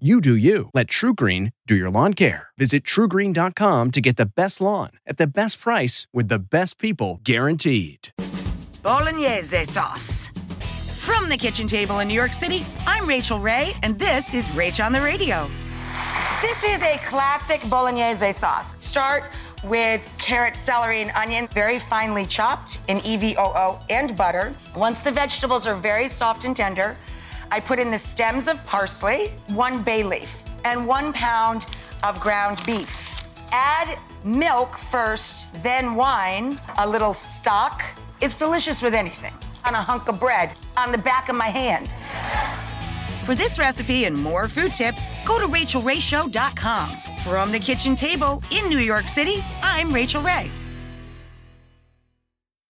You do you. Let TruGreen do your lawn care. Visit trugreen.com to get the best lawn at the best price with the best people guaranteed. Bolognese sauce. From the kitchen table in New York City, I'm Rachael Ray, and this is Rach on the Radio. This is a classic bolognese sauce. Start with carrot, celery, and onion, very finely chopped in EVOO and butter. Once the vegetables are very soft and tender, I put in the stems of parsley, one bay leaf, and one pound of ground beef. Add milk first, then wine, a little stock. It's delicious with anything. On a hunk of bread, on the back of my hand. For this recipe and more food tips, go to rachaelrayshow.com. From the kitchen table in New York City, I'm Rachael Ray.